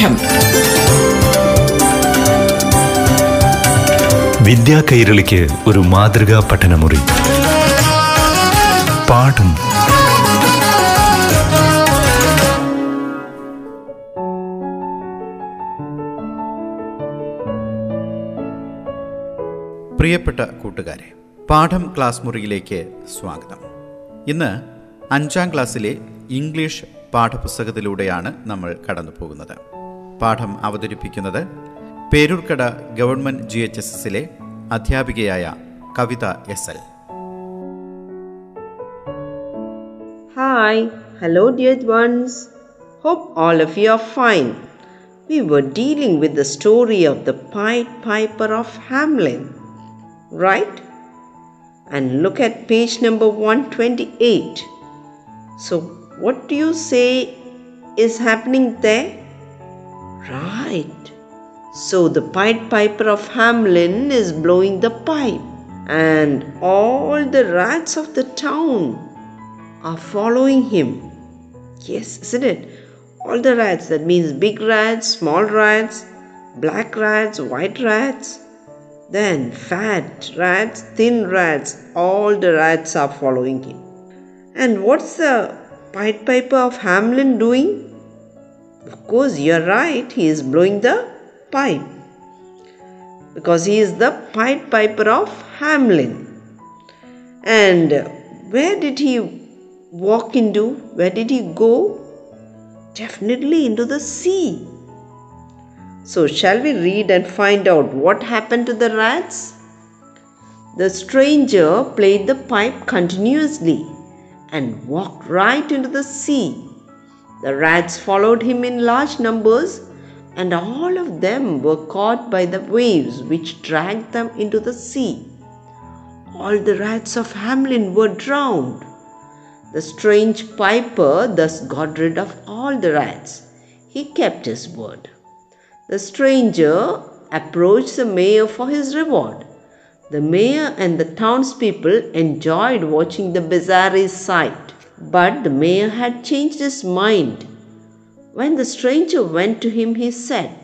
പാഠം വിദ്യാ കൈരളിക്ക് ഒരു മാതൃകാ പഠനമുറി. പാഠം. പ്രിയപ്പെട്ട കൂട്ടുകാരെ പാഠം ക്ലാസ് മുറിയിലേക്ക് സ്വാഗതം. ഇന്ന് അഞ്ചാം ക്ലാസ്സിലെ ഇംഗ്ലീഷ് പാഠപുസ്തകത്തിലൂടെയാണ് നമ്മൾ കടന്നു പോകുന്നത് പാഠം അവതരിപ്പിക്കുന്നത് Peroorkada government G H S എസിലെ അധ്യാപികയായ Kavitha S L. Hi hello dear ones hope all of you are fine we were dealing with the story of the Pied Piper of Hamelin right and look at page number one twenty eight so what you say is happening they Right. So, the Pied Piper of Hamelin is blowing the pipe, and all the rats of the town are following him. Yes, isn't it? All the rats, that means big rats, small rats, black rats, white rats, then fat rats, thin rats, all the rats are following him. And what's the Pied Piper of Hamelin doing? Of course, you're right, he is blowing the pipe because he is the Pied Piper of Hamelin. And where did he walk into? Where did he go? Definitely into the sea. So, shall we read and find out what happened to the rats? The stranger played the pipe continuously and walked right into the sea. The rats followed him in large numbers, and all of them were caught by the waves which dragged them into the sea. All the rats of Hamlin were drowned. The strange piper thus got rid of all the rats. He kept his word. The stranger approached the mayor for his reward. The mayor and the townspeople enjoyed watching the bizarre sight, but the mayor had changed his mind. When the stranger went to him, he said,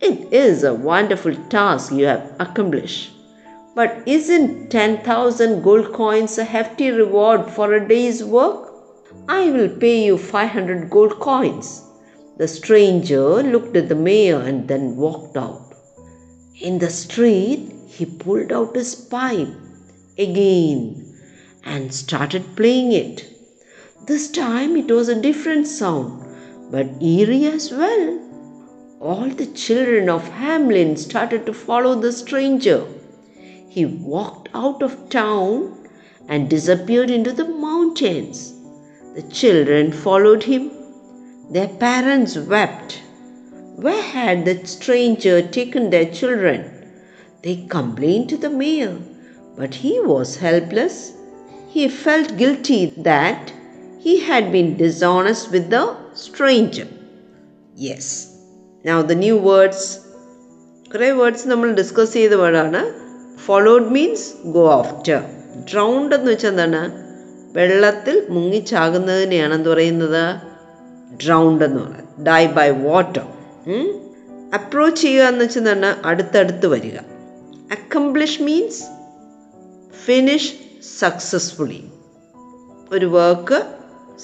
It is a wonderful task you have accomplished. But isn't 10,000 gold coins a hefty reward for a day's work? I will pay you 500 gold coins. The stranger looked at the mayor and then walked out. In the street, he pulled out his pipe again and started playing it. This time it was a different sound, but eerie as well. All the children of Hamlin started to follow the stranger. He walked out of town and disappeared into the mountains. The children followed him. Their parents wept. Where had the stranger taken their children? They complained to the mayor, but he was helpless. He felt guilty that he had been dishonest with the stranger. Yes now the new words കുറേ words നമ്മൾ discuss ചെയ്ത വേർഡാണ് followed means go after drowned എന്ന് വെച്ചാൽ എന്താണ്? വെള്ളത്തിൽ മുങ്ങിച്ചാകുന്നതിനെയാണ് എന്ത് പറയുന്നത്? ഡ്രൗണ്ട് എന്ന് പറയുന്നത്. ഡൈ ബൈ വാട്ടർ അപ്രോച്ച് ചെയ്യുക എന്ന് വെച്ചാൽ എന്താണ്? അടുത്തടുത്ത് വരിക. അക്കംപ്ലിഷ് മീൻസ് ഫിനിഷ് സക്സസ്ഫുള്ളി ഒരു വർക്ക്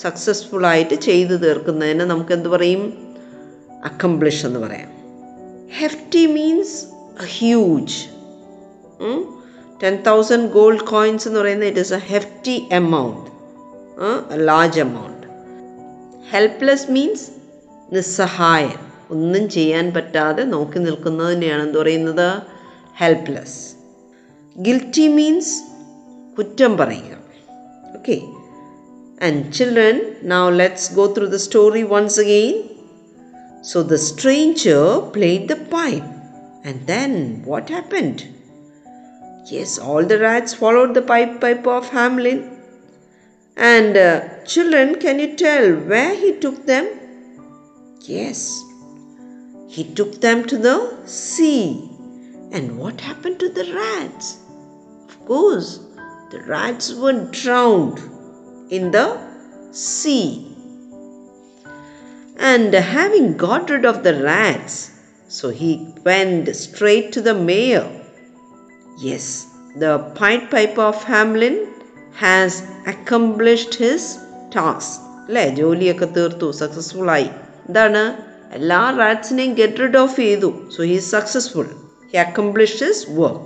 സക്സസ്ഫുള്ളായിട്ട് ചെയ്തു തീർക്കുന്നതിന് നമുക്ക് എന്ത് പറയും? അക്കംപ്ലിഷ് എന്ന് പറയാം. Hefty means huge ten thousand gold coins എന്ന് പറയുന്നത് it is a hefty amount large amount helpless means നിസ്സഹായൻ ഒന്നും ചെയ്യാൻ പറ്റാതെ നോക്കി നിൽക്കുന്നതിനെയാണ് എന്ത് പറയുന്നത്? ഹെൽപ്ലെസ് ഗിൽറ്റി മീൻസ് കുറ്റം പറയുക. Okay And children, now let's go through the story once again. So the stranger played the pipe. And then what happened? Yes, all the rats followed the pipe pipe of Hamlin. And uh, children, can you tell where he took them? Yes, he took them to the sea. And what happened to the rats? Of course, the rats were drowned in the sea. And having got rid of the rats, so he went straight to the mayor. Yes, the Pied Piper of Hamlin has accomplished his task. അല്ലേ ജോലിയൊക്കെ തീർത്തു successful ആയി എന്താണ് എല്ലാ റാറ്റ്സിനെയും get rid of ചെയ്തു so he successful he accomplish his work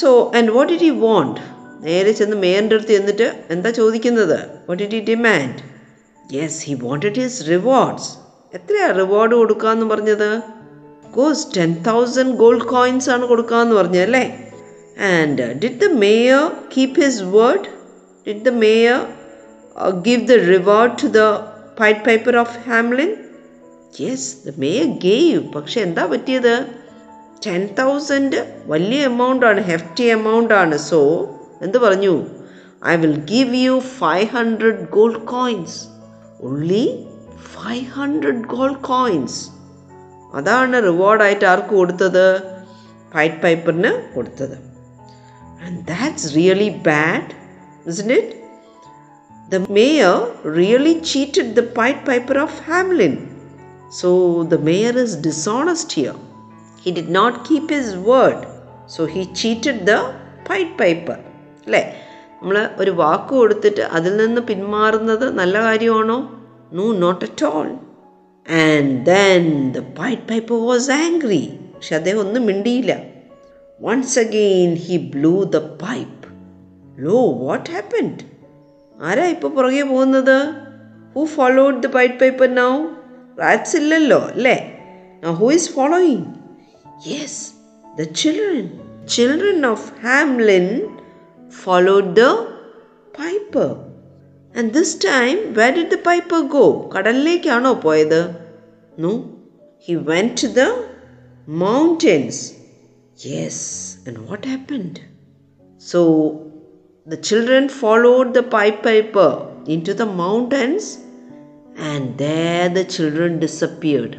so and what did he want നേരെ ചെന്ന് മേയറിന്റെ അടുത്ത് ചെന്നിട്ട് എന്താ ചോദിക്കുന്നത്? What it he demand yes he wanted his rewards എത്രയാണ് റിവാർഡ് കൊടുക്കാന്ന് പറഞ്ഞത്? Cause ten thousand gold coins ആണ് കൊടുക്കാന്ന് അല്ലേ? And did the mayor keep his word did the mayor give the reward to the pied piper of Hamelin yes the mayor gave പക്ഷെ എന്താ പറ്റിയത്? Ten thousand വലിയ amount ആണ് hefty amount ആണ്. So എന്ത് പറഞ്ഞു I will give you five hundred gold coins ഉള്ളി five hundred gold coins അതാണ് റിവാർഡായിട്ട് ആർക്ക് കൊടുത്തത് പൈറ്റ് പൈപ്പറിന് കൊടുത്തത് and that's really bad isn't it? The mayor really cheated the Pied Piper of Hamlin. So the mayor is dishonest here. He did not keep his word. So he cheated the Pied Piper. അല്ലേ? നമ്മൾ ഒരു വാക്ക് കൊടുത്തിട്ട് അതിൽ നിന്ന് പിന്മാറുന്നത് നല്ല കാര്യമാണോ? No not at all and then the pied pipe was angry പക്ഷെ അദ്ദേഹം ഒന്നും മിണ്ടിയില്ല. Once again he blew the pipe low what happened ആരാ ഇപ്പോൾ പുറകെ പോകുന്നത്? Who followed the pied pipe now rats ഇല്ലല്ലോ അല്ലേ? Who is following yes the children children of Hamlin followed the piper and this time where did the piper go കടലിലേക്കാണോ പോയത് no he went to the mountains yes and what happened so the children followed the pipe piper into the mountains and there the children disappeared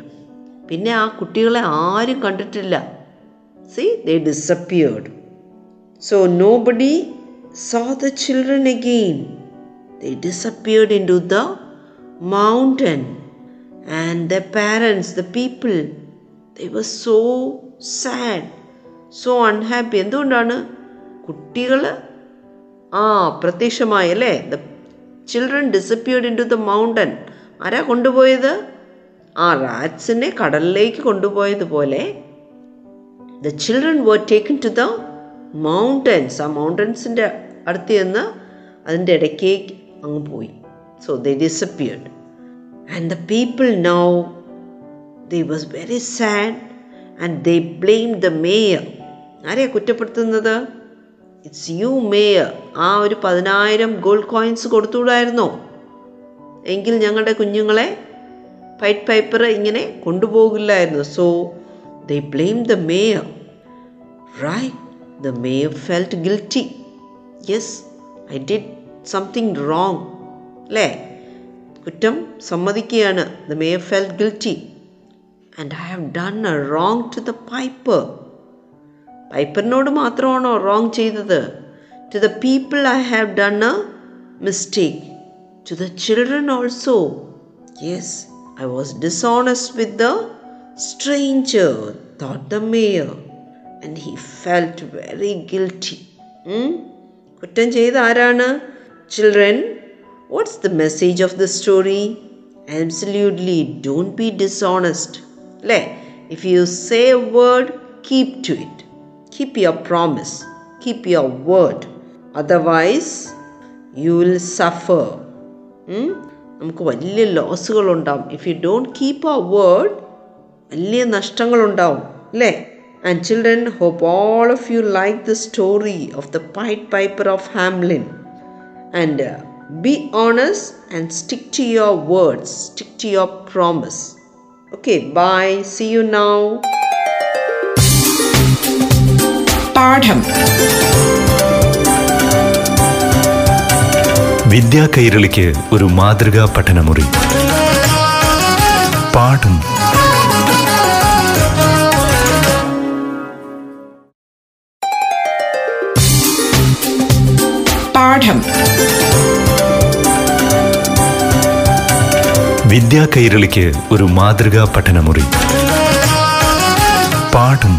പിന്നെ ആ കുട്ടികളെ ആരും കണ്ടിട്ടില്ല see they disappeared so nobody saw the children again they disappeared into the mountain and their parents the people they were so sad so unhappy എന്തുകൊണ്ടാണ് കുട്ടികൾ ആ പ്രത്യക്ഷമായി അല്ലേ the children disappeared into the mountain ആരാ കൊണ്ടുപോയത് ആ റാറ്റ്സിനെ കടലിലേക്ക് കൊണ്ടുപോയതുപോലെ the children were taken to the mountains ആ മൗണ്ടൻസിന്റെ അടുത്ത് ചെന്ന് അതിന്റെ ഇടയ്ക്കേക്ക് അങ്ങ് പോയി. So the disappeared and the people now they was very sad and they blame the mayor ആരെയാണ് കുറ്റപ്പെടുത്തുന്നത്? ഇറ്റ്സ് യു മേയർ ആ ഒരു പതിനായിരം ഗോൾഡ് കോയിൻസ് കൊടുത്തുകൂടായിരുന്നോ എങ്കിൽ ഞങ്ങളുടെ കുഞ്ഞുങ്ങളെ ഫൈറ്റ് പൈപ്പർ ഇങ്ങനെ കൊണ്ടുപോകില്ലായിരുന്നു. So they blame the mayor right the mayor felt guilty yes I did something wrong അല്ലേ കുറ്റം സമ്മതിക്കുകയാണ് the mayor felt guilty and I have done a wrong to the piper പൈപ്പറിനോട് മാത്രമാണോ wrong ചെയ്തത് to the people I have done a mistake to the children also yes I was dishonest with the stranger thought the mayor And he felt very guilty കുറ്റം ചെയ്ത ആരാണ്? Children what's the message of the story absolutely don't be dishonest അല്ലേ? If you say word keep to it keep your promise keep your word otherwise you will suffer നമുക്ക് വലിയ ലോസുകളുണ്ടാവും if you don't keep ആ word വലിയ നഷ്ടങ്ങളുണ്ടാവും. അല്ലേ? and children hope all of you like the story of the pied piper of Hamelin and be honest and stick to your words stick to your promise okay bye see you now പാഠം വിദ്യാ കൈരളിക്ക് ഒരു മാതൃകാ പഠനമുറി പാഠം പാഠം വിദ്യാ കൈരളിക്ക് ഒരു മാതൃകാ പഠനമുറി. പാഠം.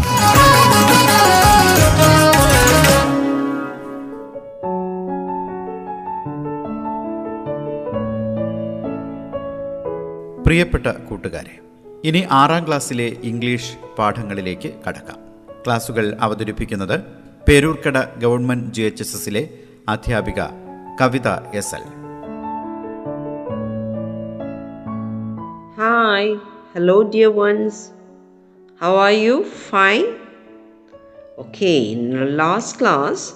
പ്രിയപ്പെട്ട കൂട്ടുകാരെ ഇനി ആറാം ക്ലാസ്സിലെ ഇംഗ്ലീഷ് പാഠങ്ങളിലേക്ക് കടക്കാം. ക്ലാസുകൾ അവതരിപ്പിക്കുന്നത് Peroorkada government G H S എസിലെ അധ്യാപിക Kavitha S L Hi, hello, dear ones. How are you? Fine? Okay, in our last class,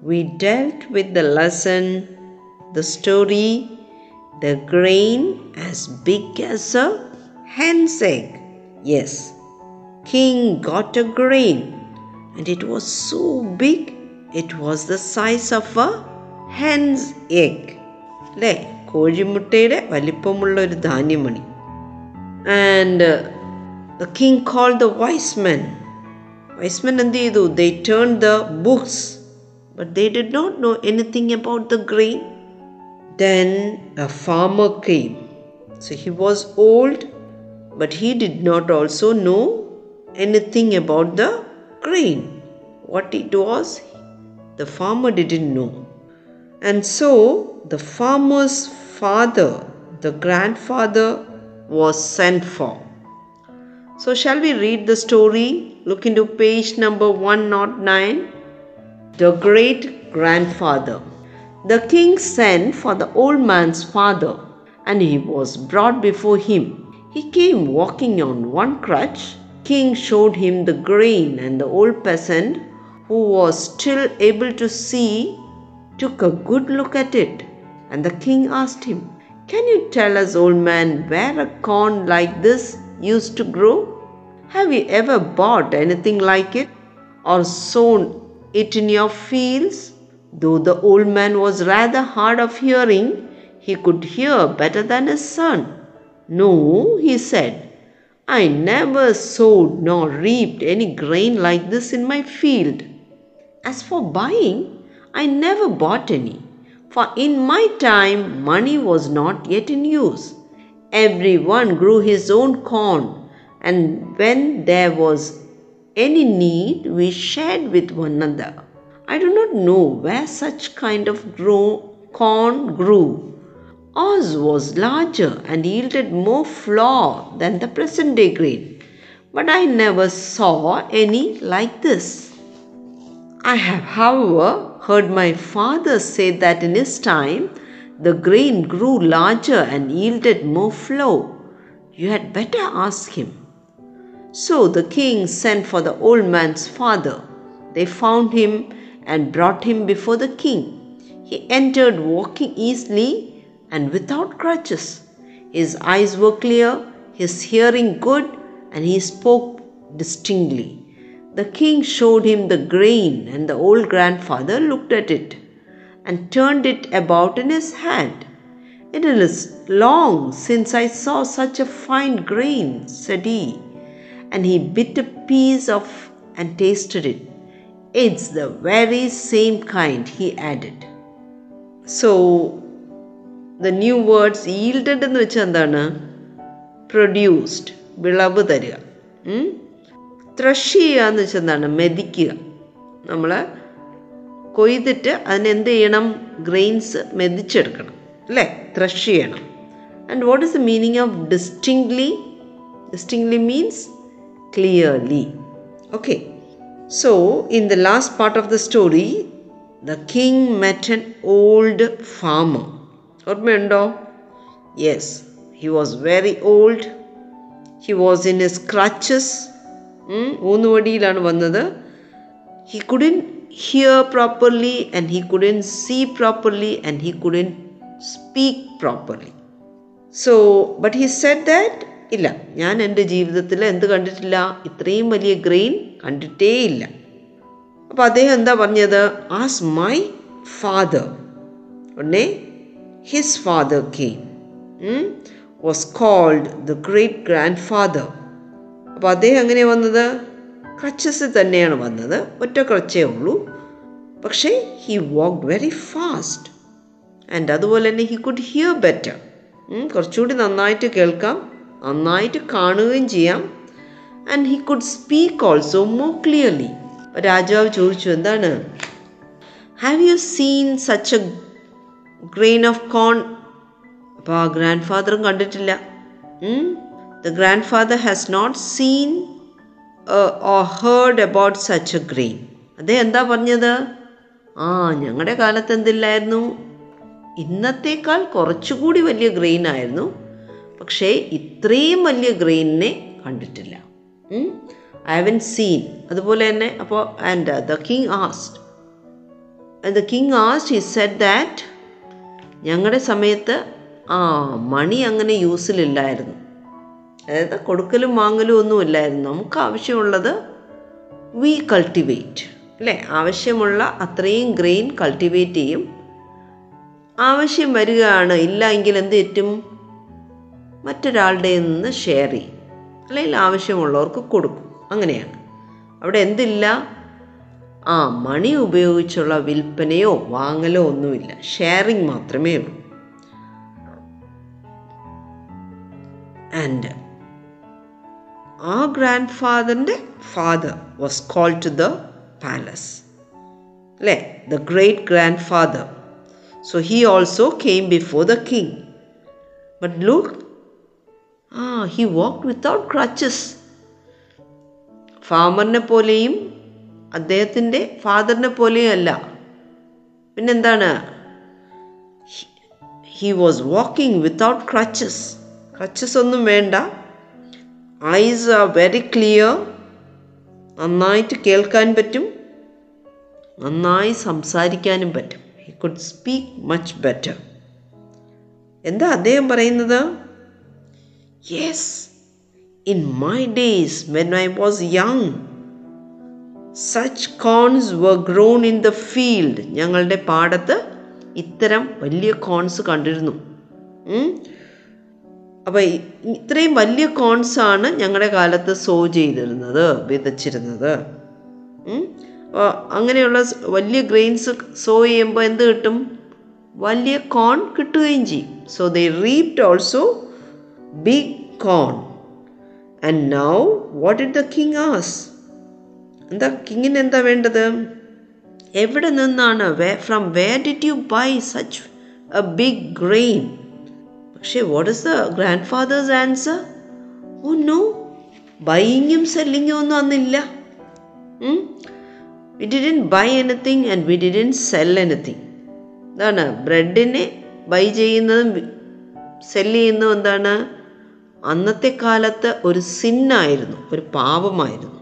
we dealt with the lesson, the story, the grain as big as a hen's egg. Yes, King got a grain, and it was so big, it was the size of a hen's egg. അല്ലേ കോഴിമുട്ടയുടെ വലിപ്പമുള്ള ഒരു ധാന്യമണി and the king call the wise men wise men എന്ത് ചെയ്തു they turn the books but they did not know anything about the grain then a farmer came so he was old but he did not also know anything about the grain what it was the farmer didn't know. And so the farmer's father, the grandfather, was sent for. So, shall we read the story? Look into page number 109. The great grandfather. The king sent for the old man's father, and he was brought before him. He came walking on one crutch. King showed him the grain, and the old peasant, who was still able to see, took a good look at it. And the king asked him, Can you tell us, old man, where a corn like this used to grow? Have you ever bought anything like it or sown it in your fields? Though the old man was rather hard of hearing, he could hear better than his son. No, he said, I never sowed nor reaped any grain like this in my field. As for buying, I never bought any, for in my time money was not yet in use. Every one grew his own corn, and when there was any need, we shared with one another. I do not know where such kind of grow, corn grew. Ours was larger and yielded more flour than the present day grain, but I never saw any like this. I have, however, heard my father say that in his time the grain grew larger and yielded more flour. You had better ask him. So the king sent for the old man's father. They found him and brought him before the king. He entered walking easily and without crutches. His eyes were clear, his hearing good, and he spoke distinctly. The king showed him the grain, and the old grandfather looked at it and turned it about in his hand. It is long since I saw such a fine grain, said he, and he bit a piece of and tasted it. It's the very same kind, he added. So, the new words yielded എന്ന് വെച്ചാൽ എന്താണ് produced വിളവ് തരിക thrush ചെയ്യുക എന്ന് വെച്ചാൽ എന്താണ് മെതിക്കുക. നമ്മൾ കൊയ്തിട്ട് അതിനെന്ത് ചെയ്യണം ഗ്രെയിൻസ് മെതിച്ചെടുക്കണം. അല്ലേ? ത്രഷ് ചെയ്യണം. And what is the meaning of distinctly distinctly means clearly okay so in the last part of the story the king met an old farmer ഓർമ്മയുണ്ടോ? Yes he was very old he was in his crutches ഊന്നുവടിയിലാണ് വന്നത്. He couldn't hear properly and he couldn't see properly and he couldn't speak properly so but he said that ഇല്ല ഞാൻ എന്റെ ജീവിതത്തിൽ എന്ത് കണ്ടിട്ടില്ല? ഇത്രയും വലിയ ഗ്രെയിൻ കണ്ടിട്ടേ ഇല്ല. അപ്പോൾ അദ്ദേഹം എന്താ പറഞ്ഞത്? ആസ് മൈ ഫാദർ ഉടനെ his father came was called the great grandfather അദ്ദേഹം എങ്ങനെ വന്നത്? ക്രച്ചസ് തന്നെയാണ് വന്നത്. ഒറ്റ ക്രച്ചേ ഉള്ളൂ. പക്ഷേ he walk very fast and അതുപോലെ തന്നെ ഹി കുഡ് ഹിയർ ബെറ്റർ കുറച്ചുകൂടി നന്നായിട്ട് കേൾക്കാം. നന്നായിട്ട് കാണുകയും ചെയ്യാം. And he could speak also more clearly രാജാവ് ചോദിച്ചു എന്താണ്? Have you seen such a grain of corn അപ്പോൾ ആ ഗ്രാൻഡ് ഫാദറും കണ്ടിട്ടില്ല. The grandfather has not seen or heard about such a grain അതേ എന്താ പറഞ്ഞത്? ആ ഞങ്ങളുടെ കാലത്ത് എന്തില്ലായിരുന്നു? ഇന്നത്തേക്കാൾ കുറച്ചുകൂടി വലിയ ഗ്രെയിൻ ആയിരുന്നു. പക്ഷേ ഇത്രയും വലിയ ഗ്രെയിനിനെ കണ്ടിട്ടില്ല. ഐ ഹവൻ സീൻ അതുപോലെ തന്നെ അപ്പോൾ and the king asked the king asked ഈ സെറ്റ് ദാറ്റ് ഞങ്ങളുടെ സമയത്ത് ആ മണി അങ്ങനെ യൂസിലില്ലായിരുന്നു അതായത് കൊടുക്കലും വാങ്ങലും ഒന്നും ഇല്ലായിരുന്നു നമുക്ക് ആവശ്യമുള്ളത് വി കൾട്ടിവേറ്റ് അല്ലേ? ആവശ്യമുള്ള അത്രയും ഗ്രെയിൻ കൾട്ടിവേറ്റ് ചെയ്യും. ആവശ്യം വരികയാണ് ഇല്ല എങ്കിൽ എന്ത് പറ്റും മറ്റൊരാളുടെ നിന്ന് ഷെയർ ചെയ്യും. അല്ലെങ്കിൽ ആവശ്യമുള്ളവർക്ക് കൊടുക്കും. അങ്ങനെയാണ്. അവിടെ എന്തില്ല? ആ മണി ഉപയോഗിച്ചുള്ള വിൽപ്പനയോ വാങ്ങലോ ഒന്നുമില്ല. ഷെയറിങ് മാത്രമേ ഉള്ളൂ. ആൻഡ് ആ ഗ്രാൻഡ് ഫാദറിന്റെ father was call to the palace അല്ലേ? The great grandfather so he also came before the king but look ആ ഹി വാക്ക് വിത്തൗട്ട് ക്രച്ചസ് ഫാമറിനെ പോലെയും അദ്ദേഹത്തിന്റെ ഫാദറിനെ പോലെയും അല്ല. പിന്നെന്താണ്? He was walking without crutches crutches ഒന്നും വേണ്ട. ഐസ് ആർ വെരി ക്ലിയർ നന്നായിട്ട് കേൾക്കാൻ പറ്റും. നന്നായി സംസാരിക്കാനും പറ്റും. He could speak much better എന്താ അദ്ദേഹം പറയുന്നത്? Yes in my days when I was young such corns were grown in the field ഞങ്ങളുടെ പാടത്ത് ഇത്തരം വലിയ കോൺസ് കണ്ടിരുന്നു. അപ്പോൾ ഇത്രയും വലിയ കോൺസാണ് ഞങ്ങളുടെ കാലത്ത് സോ ചെയ്തിരുന്നത് വിതച്ചിരുന്നത്. അപ്പോൾ അങ്ങനെയുള്ള വലിയ ഗ്രെയിൻസ് സോ ചെയ്യുമ്പോൾ എന്ത് കിട്ടും? വലിയ കോൺ കിട്ടുകയും ചെയ്യും. So they reaped also big corn and now what did the king ask എന്താ കിങ്ങിന് എന്താ വേണ്ടത്? എവിടെ നിന്നാണ് way from where did you buy such a big grain പക്ഷേ what is the grandfather's answer oh no ബൈയിങ്ങും സെല്ലിങ്ങും ഒന്നും അന്നില്ല. We didn't buy anything and we didn't sell anything എന്താണ് ബ്രെഡിനെ ബൈ ചെയ്യുന്നതും സെല്ല് ചെയ്യുന്നതും എന്താണ്? അന്നത്തെ കാലത്ത് ഒരു സിന്നായിരുന്നു ഒരു പാപമായിരുന്നു.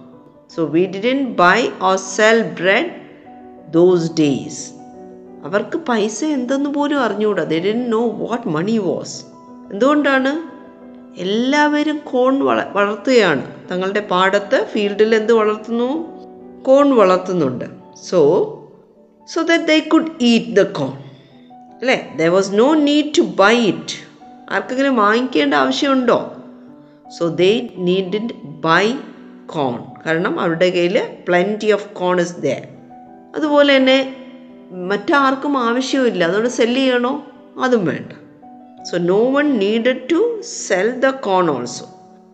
So we didn't buy or sell bread those days അവർക്ക് പൈസ എന്തെന്ന് പോലും അറിഞ്ഞുകൂടാ. They didn't know what money was എന്തുകൊണ്ടാണ്? എല്ലാവരും കോൺ വള വളർത്തുകയാണ്. തങ്ങളുടെ പാടത്ത് ഫീൽഡിൽ എന്ത് വളർത്തുന്നു? കോൺ വളർത്തുന്നുണ്ട്. So so that they could eat the corn അല്ലേ? There was no need to buy it ആർക്കെങ്കിലും വാങ്ങിക്കേണ്ട ആവശ്യമുണ്ടോ? So they need buy corn കാരണം അവരുടെ കയ്യിൽ plenty of corn is there അതുപോലെ തന്നെ മറ്റാർക്കും ആവശ്യമില്ല. അതുകൊണ്ട് സെല്ല് ചെയ്യണോ? അതും വേണ്ട. so no one needed to sell the corn also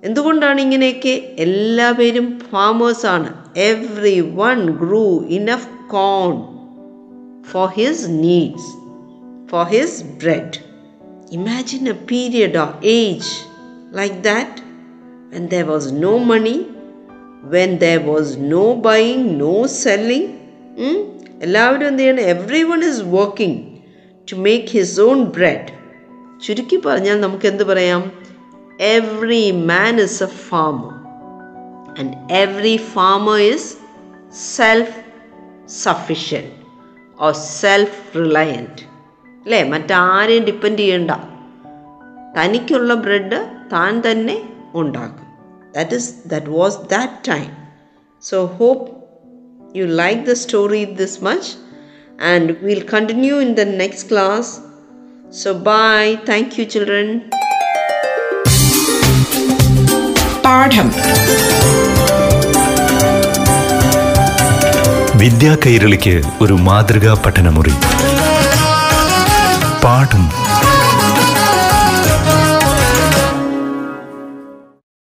എന്തുകൊണ്ടാണ് ഇങ്ങനെയൊക്കെ എല്ലാവരും ഫാമേഴ്സാണ് everyone grew enough corn for his needs for his bread imagine a period of age like that when there was no money when there was no buying no selling എല്ലാവരും എന്ത് ചെയ്യണം everyone is working to make his own bread ചുരുക്കി പറഞ്ഞാൽ നമുക്ക് എന്ത് പറയാം? Every man is a farmer and every farmer is self sufficient or self reliant അല്ലേ? മറ്റാരെയും ഡിപ്പെൻഡ് ചെയ്യണ്ട. തനിക്കുള്ള ബ്രെഡ് താൻ തന്നെ ഉണ്ടാക്കും. That is that was that time so hope you like the story this much. And we'll continue in the next class. So bye. Thank you children. പാഠം. വിദ്യാ കൈരളിക്ക് ഒരു മാതൃകാ പഠനമുറി. പാഠം